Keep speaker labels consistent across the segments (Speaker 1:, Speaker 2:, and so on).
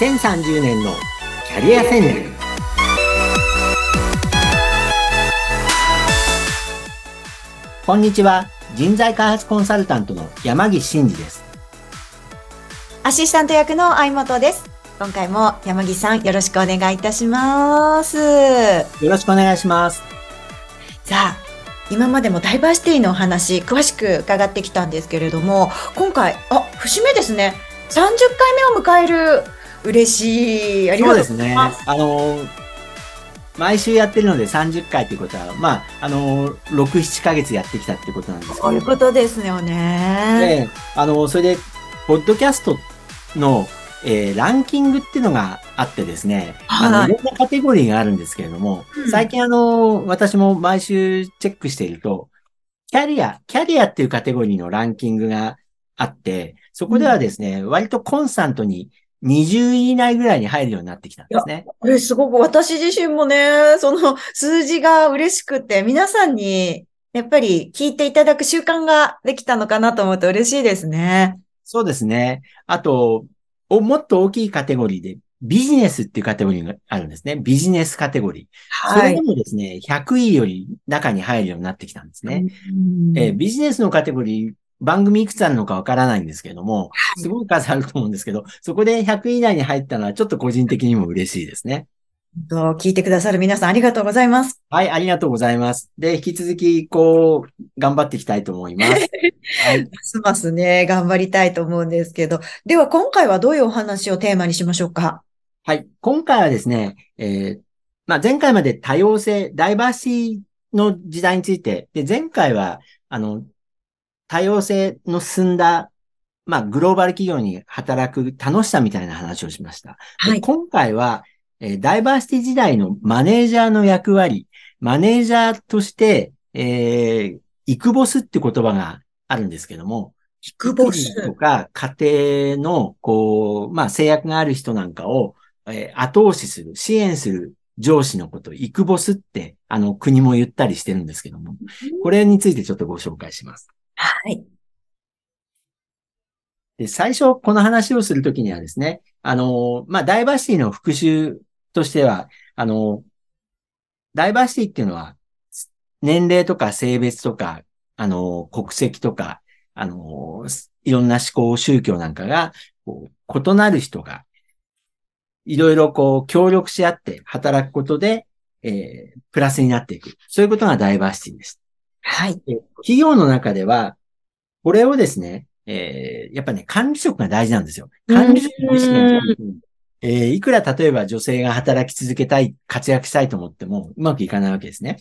Speaker 1: 2030年のキャリア戦略こんにちは人材開発コンサルタントの山岸真嗣です
Speaker 2: アシスタント役の相本です。今回も山岸さんよろしくお願いいたします。
Speaker 1: よろしくお願いします
Speaker 2: さあ、今までもダイバーシティのお話、詳しく伺ってきたんですけれども、今回、あ、節目ですね。30回目を迎える。嬉しい。ありがとう
Speaker 1: そうですね
Speaker 2: ございます。
Speaker 1: あの毎週やってるので30回ということは、まあ、あの、6、7ヶ月やってきたってことなんですけど。
Speaker 2: そういうことですよね。
Speaker 1: で、あの、それで、ポッドキャストの、えーランキングっていうのがあってですね、あの、
Speaker 2: はい
Speaker 1: いろんなカテゴリーがあるんですけれども、
Speaker 2: うん
Speaker 1: 最近あの、私も毎週チェックしていると、キャリア、キャリアっていうカテゴリーのランキングがあって、そこではですね、割とコンスタントに20位以内ぐらいに入るようになってきたんですね。
Speaker 2: これすごく私自身もね、その数字が嬉しくて、皆さんにやっぱり聞いていただく習慣ができたのかなと思うと嬉しいですね。
Speaker 1: そうですね。あと、おもっと大きいカテゴリーで、ビジネスっていうカテゴリーがあるんですね。ビジネスカテゴリー。それでもですね、100位より中に入るようになってきたんですね。
Speaker 2: うん
Speaker 1: えービジネスのカテゴリー、番組いくつあるのかわからないんですけれども、すごい数あると思うんですけど、そこで100位以内に入ったのはちょっと個人的にも嬉しいですね。
Speaker 2: と聞いてくださる皆さんありがとうございます。
Speaker 1: はい、ありがとうございます。で、引き続き、こう、頑張っていきたいと思います。はい。
Speaker 2: ますますね、頑張りたいと思うんですけど。では今回はどういうお話をテーマにしましょうか？
Speaker 1: はい。今回はですね、えーまあ、前回まで多様性、ダイバーシティの時代について、で、前回は、あの、多様性の進んだ、まあ、グローバル企業に働く楽しさみたいな話をしました。で
Speaker 2: はい。
Speaker 1: 今回は、えーダイバーシティ時代のマネージャーの役割、マネージャーとして、えー、イクボスって言葉があるんですけども、
Speaker 2: ビッグボス。
Speaker 1: とか家庭の、こう、まあ制約がある人なんかを、えー後押しする、支援する上司のこと、イクボスって、あの、国も言ったりしてるんですけども、これについてちょっとご紹介します。
Speaker 2: はい。
Speaker 1: で、最初、この話をするときにはですね、あの、まあ、ダイバーシティの復習としては、あの、ダイバーシティっていうのは、年齢とか性別とか、あの、国籍とか、あの、いろんな思考、宗教なんかが、こう異なる人が、いろいろこう、協力し合って働くことで、えープラスになっていく。そういうことがダイバーシティです。
Speaker 2: はい。
Speaker 1: で企業の中では、これをですね、えーやっぱね、管理職が大事なんですよ。管理職の意識がえーいくら例えば女性が働き続けたい、活躍したいと思ってもうまくいかないわけですね。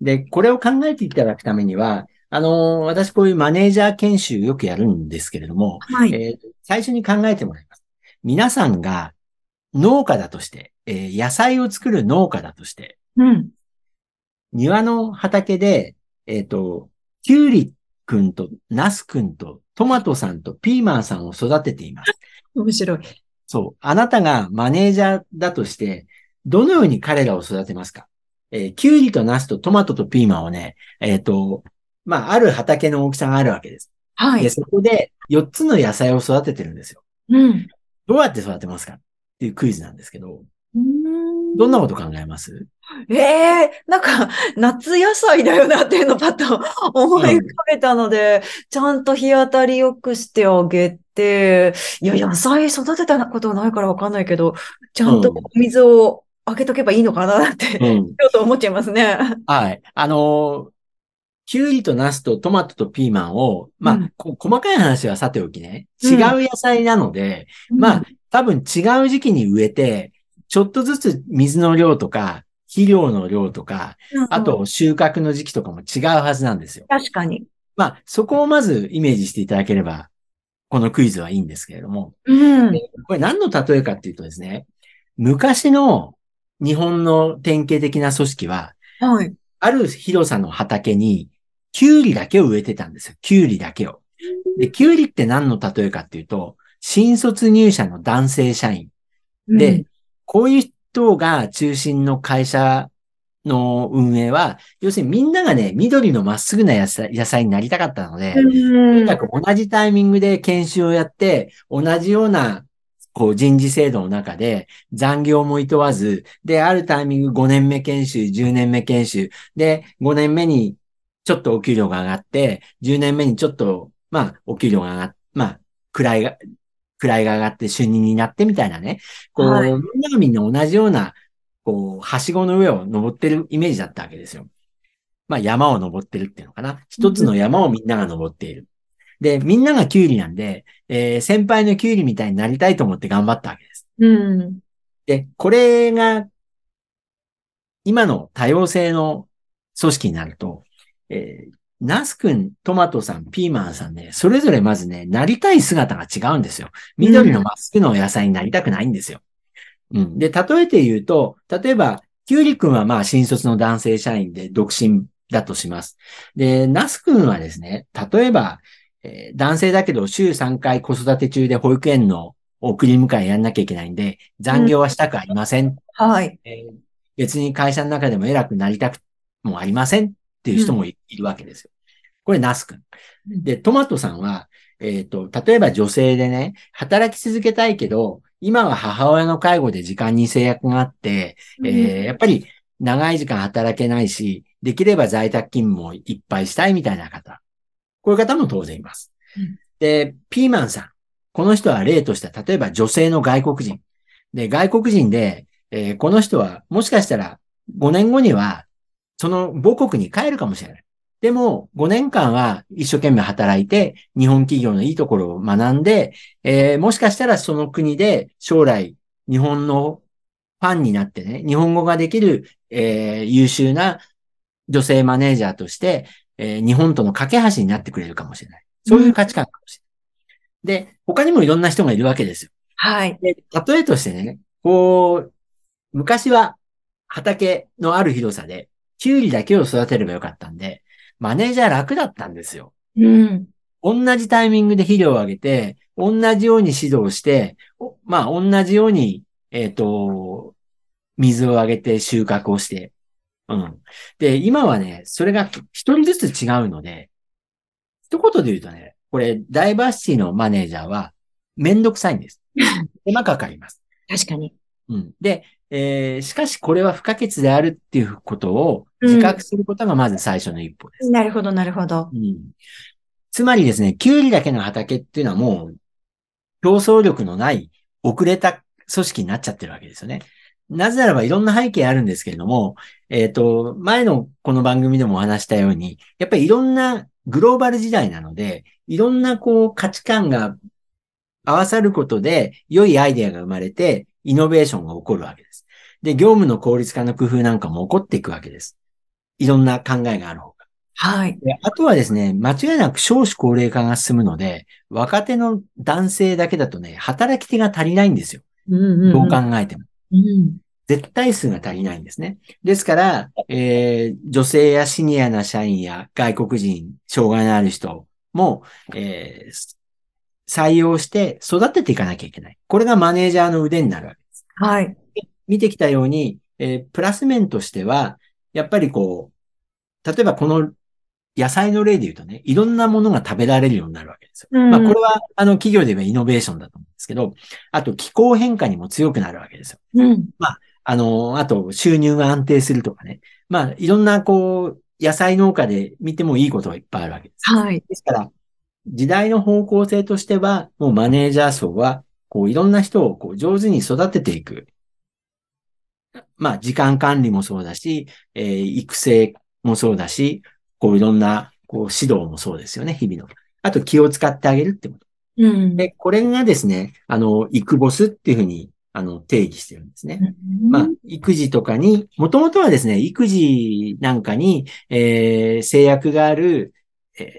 Speaker 1: で、これを考えていただくためには、あのー私こういうマネージャー研修よくやるんですけれども、
Speaker 2: はい。
Speaker 1: えー最初に考えてもらいます。皆さんが農家だとして、えー野菜を作る農家だとして、
Speaker 2: うん。
Speaker 1: 庭の畑で、えっ、と、キュウリくんとナスくんとトマトさんとピーマンさんを育てています。
Speaker 2: 面白い。
Speaker 1: そう。あなたがマネージャーだとして、どのように彼らを育てますか？えーキュウリとナスとトマトとピーマンをね、えっ、と、まあ、ある畑の大きさがあるわけです。で、
Speaker 2: はい。
Speaker 1: そこで4つの野菜を育ててるんですよ。
Speaker 2: うん。
Speaker 1: どうやって育てますか？っていうクイズなんですけど、
Speaker 2: うん
Speaker 1: どんなこと考えます？
Speaker 2: ええなんか、夏野菜だよなっていうのをパッと思い浮かべたので、ちゃんと日当たり良くしてあげて、いや、野菜育てたことないからわかんないけど、ちゃんと
Speaker 1: うん
Speaker 2: 水をあげとけばいいのかなって、ちょ
Speaker 1: うん。
Speaker 2: っと思っちゃいますね。
Speaker 1: はい。あのーキュウリとナスとトマトとピーマンを、まあ、
Speaker 2: うん
Speaker 1: こ細かい話はさておきね、
Speaker 2: うん
Speaker 1: 違う野菜なので、まあ、多分違う時期に植えて、ちょっとずつ水の量とか、肥料の量とか、
Speaker 2: うん、
Speaker 1: あと収穫の時期とかも違うはずなんですよ。
Speaker 2: 確かに。
Speaker 1: まあ、そこをまずイメージしていただければ、このクイズはいいんですけれども、
Speaker 2: うん。
Speaker 1: これ何の例えかっていうとですね、昔の日本の典型的な組織は、
Speaker 2: はい。
Speaker 1: ある広さの畑に、キュウリだけを植えてたんですよ。キュウリだけを。で、キュウリって何の例えかっていうと、新卒入社の男性社員。で、
Speaker 2: うん
Speaker 1: こういう人が中心の会社の運営は、要するにみんながね、緑のまっすぐな野菜野菜になりたかったので、と
Speaker 2: うん。
Speaker 1: にかく同じタイミングで研修をやって、同じようなこう人事制度の中で残業も厭わず、で、あるタイミング5年目研修、10年目研修、で、5年目にちょっとお給料が上がって、10年目にちょっと、まあ、お給料が上がっ、まあ、位が、位が上がって主任になってみたいなね。こう、はい、みんながみんな同じような、こう、はしごの上を登ってるイメージだったわけですよ。まあ、山を登ってるっていうのかな。一つの山をみんなが登っている。で、みんながキュウリなんで、えー、先輩のキュウリみたいになりたいと思って頑張ったわけです。
Speaker 2: うん。
Speaker 1: で、これが、今の多様性の組織になると、えー、ナス君、トマトさん、ピーマンさんね、それぞれまずね、なりたい姿が違うんですよ。緑のまっすぐの野菜になりたくないんですよ。うん。で、例えて言うと、例えば、キュウリ君はまあ新卒の男性社員で独身だとします。で、ナス君はですね、例えば、えー、男性だけど週3回子育て中で保育園の送り迎えやんなきゃいけないんで、残業はしたくありません。うん、
Speaker 2: はい、
Speaker 1: えー、別に会社の中でも偉くなりたくもありませんっていう人もいるわけですよ。これ、ナス君。で、トマトさんは、えっ、ー、と、例えば女性でね、働き続けたいけど、今は母親の介護で時間に制約があって、えー、やっぱり長い時間働けないし、できれば在宅勤務をいっぱいしたいみたいな方。こういう方も当然います。うん、で、ピーマンさん。この人は例としては、例えば女性の外国人。で、外国人で、えー、この人はもしかしたら5年後には、その母国に帰るかもしれない。でも、5年間は一生懸命働いて、日本企業のいいところを学んで、えー、もしかしたらその国で将来、日本のファンになってね、日本語ができる、えー、優秀な女性マネージャーとして、えー、日本との架け橋になってくれるかもしれない。そういう価値観かもしれない。で、他にもいろんな人がいるわけですよ。
Speaker 2: はい。
Speaker 1: で、例えとしてね、こう、昔は畑のある広さで、キュウリだけを育てればよかったんで、マネージャー楽だったんですよ。
Speaker 2: うん。
Speaker 1: 同じタイミングで肥料をあげて、同じように指導して、まあ、同じように、えっ、ー、と、水をあげて収穫をして、うん。で、今はね、それが一人ずつ違うので、一言で言うとね、これ、ダイバーシティのマネージャーは、めんどくさいんです。手間かかります。
Speaker 2: 確かに。
Speaker 1: うん。で、えー、しかしこれは不可欠であるっていうことを自覚することがまず最初の一歩です。
Speaker 2: うん、なるほど、なるほど。
Speaker 1: うん。つまりですね、キュウリだけの畑っていうのはもう、競争力のない遅れた組織になっちゃってるわけですよね。なぜならばいろんな背景あるんですけれども、えっ、ー、と、前のこの番組でもお話したように、やっぱりいろんなグローバル時代なので、いろんなこう価値観が合わさることで良いアイデアが生まれて、イノベーションが起こるわけです。で、業務の効率化の工夫なんかも起こっていくわけです。いろんな考えがある方が。
Speaker 2: はい。
Speaker 1: であとはですね、間違いなく少子高齢化が進むので、若手の男性だけだとね、働き手が足りないんですよ。
Speaker 2: うんうんうん、
Speaker 1: どう考えても。
Speaker 2: うん
Speaker 1: 絶対数が足りないんですね。ですから、えー、女性やシニアな社員や外国人、障害のある人も、えー、採用して育てていかなきゃいけない。これがマネージャーの腕になるわけです。
Speaker 2: はい。
Speaker 1: 見てきたように、えー、プラス面としては、やっぱりこう、例えばこの野菜の例で言うとね、いろんなものが食べられるようになるわけですよ。うん、まあこれは、あの、企業で言えばイノベーションだと思うんですけど、あと気候変化にも強くなるわけですよ。
Speaker 2: うん、
Speaker 1: まあ、あの、あと収入が安定するとかね。まあ、いろんなこう、野菜農家で見てもいいことがいっぱいあるわけです。
Speaker 2: はい。
Speaker 1: ですから、時代の方向性としては、もうマネージャー層は、こう、いろんな人をこう上手に育てていく。まあ、時間管理もそうだし、えー、育成もそうだし、こう、いろんな、こう、指導もそうですよね、日々の。あと、気を使ってあげるってこと。
Speaker 2: うん。
Speaker 1: で、これがですね、あの、イクボスっていうふうにあの、定義してるんですね。まあ、育児とかに、もともとはですね、育児なんかに、えー、制約がある、えー、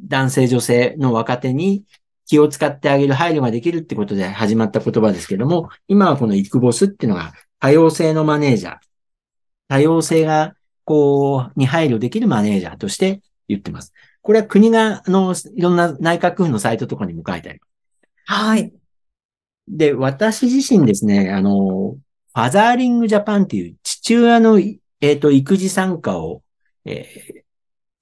Speaker 1: 男性女性の若手に気を使ってあげる配慮ができるってことで始まった言葉ですけども、今はこのイクボスっていうのが多様性のマネージャー、多様性が、こう、に配慮できるマネージャーとして言ってます。これは国が、あの、いろんな内閣府のサイトとかにも書いてあります。
Speaker 2: はい。
Speaker 1: で、私自身ですね、あの、ファザーリングジャパンっていう父親の、えっ、ー、と、育児参加を、え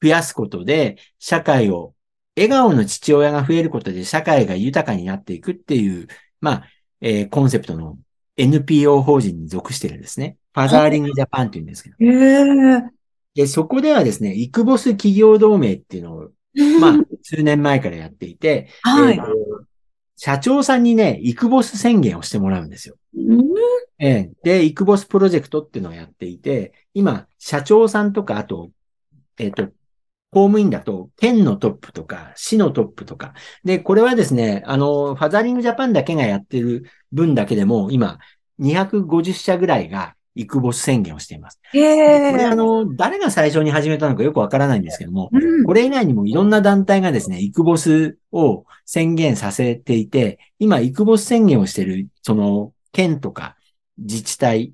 Speaker 1: ー、増やすことで、社会を、笑顔の父親が増えることで社会が豊かになっていくっていう、まあ、えーコンセプトの NPO 法人に属してるんですね。ファザーリングジャパンって言うんですけど。
Speaker 2: へえ。
Speaker 1: で、そこではですね、イクボス企業同盟っていうのを、まあ、数年前からやっていて、
Speaker 2: はい
Speaker 1: えーと社長さんにね、イクボス宣言をしてもらうんですよ。
Speaker 2: うん
Speaker 1: ええで、イクボスプロジェクトっていうのをやっていて、今、社長さんとか、あと、えっ、と、公務員だと、県のトップとか、市のトップとか。で、これはですね、あの、ファザーリングジャパンだけがやってる分だけでも、今、250社ぐらいが、イクボス宣言をしています。
Speaker 2: へ
Speaker 1: これ、あ
Speaker 2: え。
Speaker 1: の、誰が最初に始めたのかよくわからないんですけども、
Speaker 2: うん
Speaker 1: これ以外にもいろんな団体がですね、イクボスを宣言させていて、今、イクボス宣言をしている、その、県とか自治体、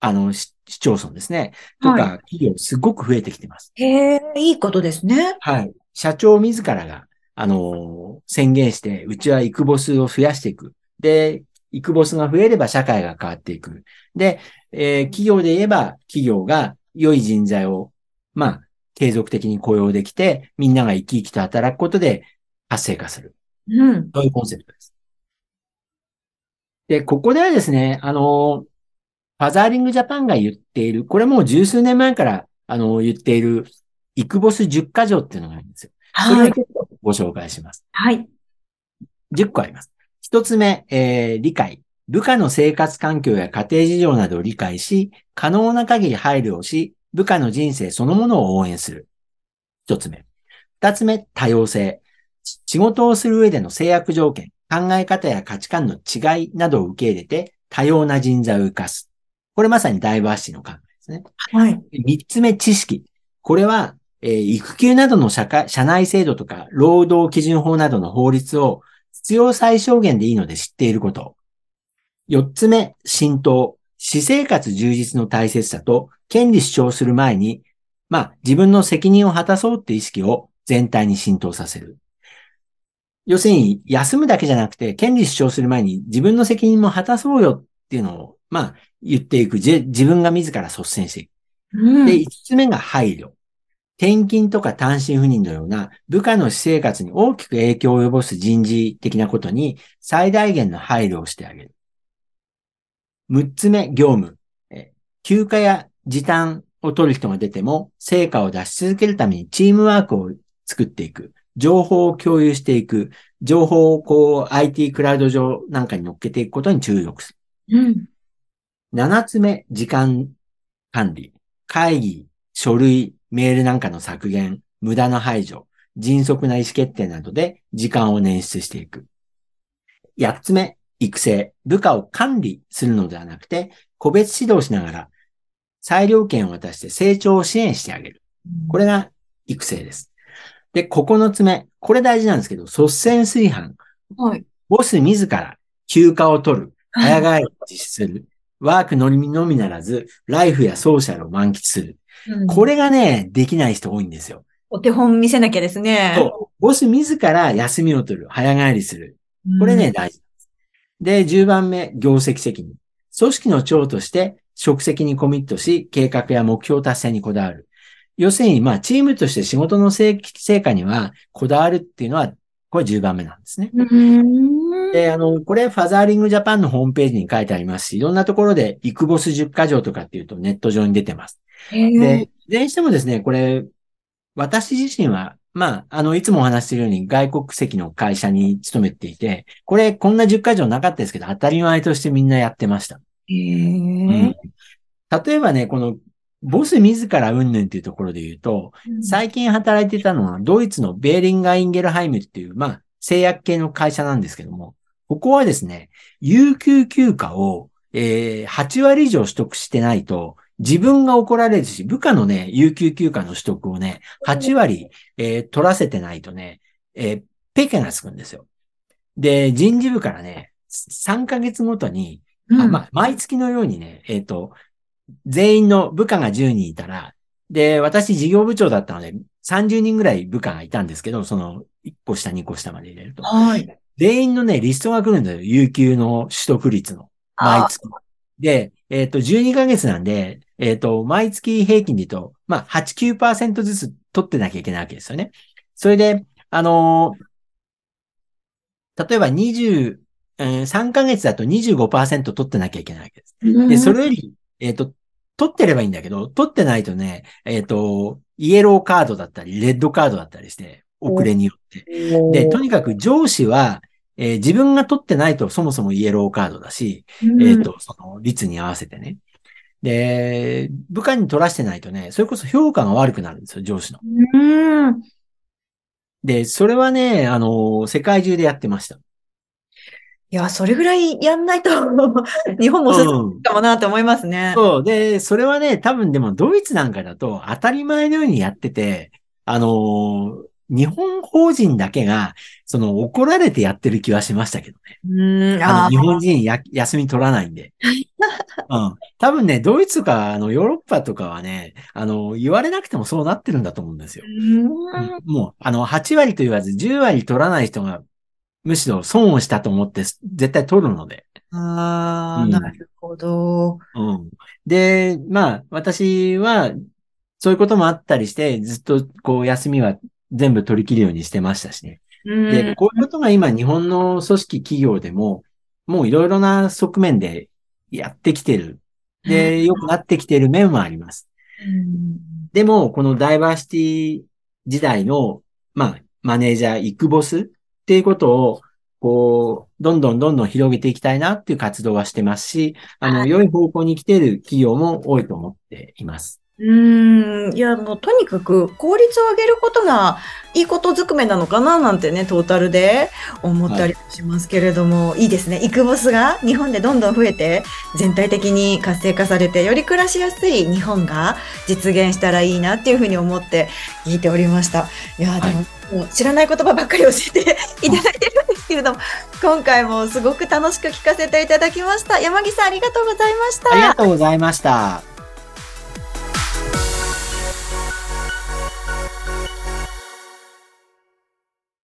Speaker 1: あの、市市町村ですね、と
Speaker 2: は
Speaker 1: か、企業すごく増えてきてます。
Speaker 2: へえ、いいことですね。
Speaker 1: はい。社長自らが、あの、宣言して、うちはイクボスを増やしていく。で、イクボスが増えれば社会が変わっていく。で、えー企業で言えば、企業が良い人材を、まあ、継続的に雇用できて、みんなが生き生きと働くことで活性化する。
Speaker 2: うん。
Speaker 1: そういうコンセプトです。で、ここではですね、あの、ファザーリングジャパンが言っている、これもう十数年前から、あの、言っている、イクボス10箇条っていうのがあるんですよ。それ
Speaker 2: はい。
Speaker 1: をちょっとご紹介します。
Speaker 2: はい。
Speaker 1: 10個あります。一つ目、えー理解。部下の生活環境や家庭事情などを理解し、可能な限り配慮をし、部下の人生そのものを応援する。一つ目。二つ目、多様性。仕事をする上での制約条件、考え方や価値観の違いなどを受け入れて、多様な人材を生かす。これまさにダイバーシティの考えですね。
Speaker 2: はい。
Speaker 1: 三つ目、知識。これは、えー育休などの社会、社内制度とか、労働基準法などの法律を必要最小限でいいので知っていること。四つ目、浸透。私生活充実の大切さと、権利主張する前に、まあ、自分の責任を果たそうって意識を全体に浸透させる。要するに、休むだけじゃなくて、権利主張する前に自分の責任も果たそうよっていうのを、まあ、言っていく。じ自分が自ら率先していく。
Speaker 2: うん。
Speaker 1: で、5つ目が配慮。転勤とか単身赴任のような部下の私生活に大きく影響を及ぼす人事的なことに最大限の配慮をしてあげる。6つ目、業務。え休暇や時短を取る人が出ても成果を出し続けるためにチームワークを作っていく。情報を共有していく。情報をこう IT クラウド上なんかに乗っけていくことに注力する。
Speaker 2: うん。
Speaker 1: 7つ目、時間管理。会議、書類、メールなんかの削減、無駄な排除、迅速な意思決定などで時間を捻出していく。8つ目、育成。部下を管理するのではなくて、個別指導しながら、裁量権を渡して成長を支援してあげる。これが育成です。で、9つ目。これ大事なんですけど、率先炊飯。
Speaker 2: はい。
Speaker 1: ボス自ら休暇を取る。早
Speaker 2: はい。
Speaker 1: 帰りを実施する。ワークのみのみならず、ライフやソーシャルを満喫する。
Speaker 2: うん
Speaker 1: これがね、できない人多いんですよ。
Speaker 2: お手本見せなきゃですね。
Speaker 1: そう。ボス自ら休みを取る。早帰りする。これね、大事です。で、10番目、業績責任。組織の長として、職責にコミットし、計画や目標達成にこだわる。要するに、まあ、チームとして仕事の成成果には、こだわるっていうのは、これ10番目なんですね。
Speaker 2: うん。
Speaker 1: で、あの、これ、ファザーリングジャパンのホームページに書いてありますし、いろんなところで、イクボス10箇条とかっていうとネット上に出てます。
Speaker 2: へ
Speaker 1: で、
Speaker 2: え。
Speaker 1: いずれにしてもですね、これ、私自身は、まあ、あの、いつもお話ししているように外国籍の会社に勤めていて、これ、こんな10箇条なかったですけど、当たり前としてみんなやってました。
Speaker 2: へ
Speaker 1: うん
Speaker 2: え。
Speaker 1: 例えばね、この、ボス自ら云々っていうところで言うと、最近働いてたのは、ドイツのベーリンガーインゲルハイムっていう、まあ、製薬系の会社なんですけども、ここはですね、有給休暇を、えー8割以上取得してないと、自分が怒られるし、部下のね、有給休暇の取得をね、8割、えー取らせてないとね、えーペケがつくんですよ。で、人事部からね、3ヶ月ごとに、
Speaker 2: うん
Speaker 1: あまあ、毎月のようにね、えっ、と、全員の部下が10人いたら、で、私事業部長だったので、30人ぐらい部下がいたんですけど、その、1個下、2個下まで入れると。
Speaker 2: はい。
Speaker 1: 全員のね、リストが来るんだよ。有給の取得率の。毎月。で、えっ、と、12ヶ月なんで、えっ、と、毎月平均で言うと、まあ、8、9%ずつ取ってなきゃいけないわけですよね。それで、あのー例えば20、えー3ヶ月だと25%取ってなきゃいけないわけです。
Speaker 2: うん
Speaker 1: で、それより、えっ、と、取ってればいいんだけど、取ってないとね、えっ、と、イエローカードだったり、レッドカードだったりして、遅れによって。で、とにかく上司は、えー自分が取ってないとそもそもイエローカードだし、えっ、と、その率に合わせてね。で、部下に取らしてないとね、それこそ評価が悪くなるんですよ、上司の。
Speaker 2: うん。
Speaker 1: で、それはね、あの、世界中でやってました。
Speaker 2: いや、それぐらいやんないと、日本も進むかもなって思いますね。
Speaker 1: そう。で、それはね、多分でもドイツなんかだと当たり前のようにやってて、あのー日本法人だけが、その怒られてやってる気はしましたけどね。
Speaker 2: うん、あ
Speaker 1: あの、日本人や休み取らないんで。うん。多分ね、ドイツか、あの、ヨーロッパとかはね、あの、言われなくてもそうなってるんだと思うんですよ。
Speaker 2: うん
Speaker 1: うんもう、あの、8割と言わず10割取らない人が、むしろ損をしたと思って絶対取るので。
Speaker 2: ああ、
Speaker 1: うん
Speaker 2: なるほど。
Speaker 1: うん。で、まあ、私は、そういうこともあったりして、ずっと、こう、休みは全部取り切るようにしてましたしね。
Speaker 2: うん
Speaker 1: で、こういうことが今、日本の組織企業でも、もういろいろな側面でやってきてる。で、良くなってきてる面はあります。
Speaker 2: うん
Speaker 1: でも、このダイバーシティ時代の、まあ、マネージャー、イクボスっていうことを、こう、どんどんどんどん広げていきたいなっていう活動はしてますし、あの、良い方向に来てる企業も多いと思っています。
Speaker 2: うん、いや、もうとにかく効率を上げることがいいことずくめなのかななんてね、トータルで思ったりしますけれども、い、いですね。イクボスが日本でどんどん増えて、全体的に活性化されて、より暮らしやすい日本が実現したらいいなっていうふうに思って聞いておりました。いや、でも、もう知らない言葉ばっかり教えて いただいてるんですけれども、今回もすごく楽しく聞かせていただきました。山木さん、ありがとうございました。
Speaker 1: ありがとうございました。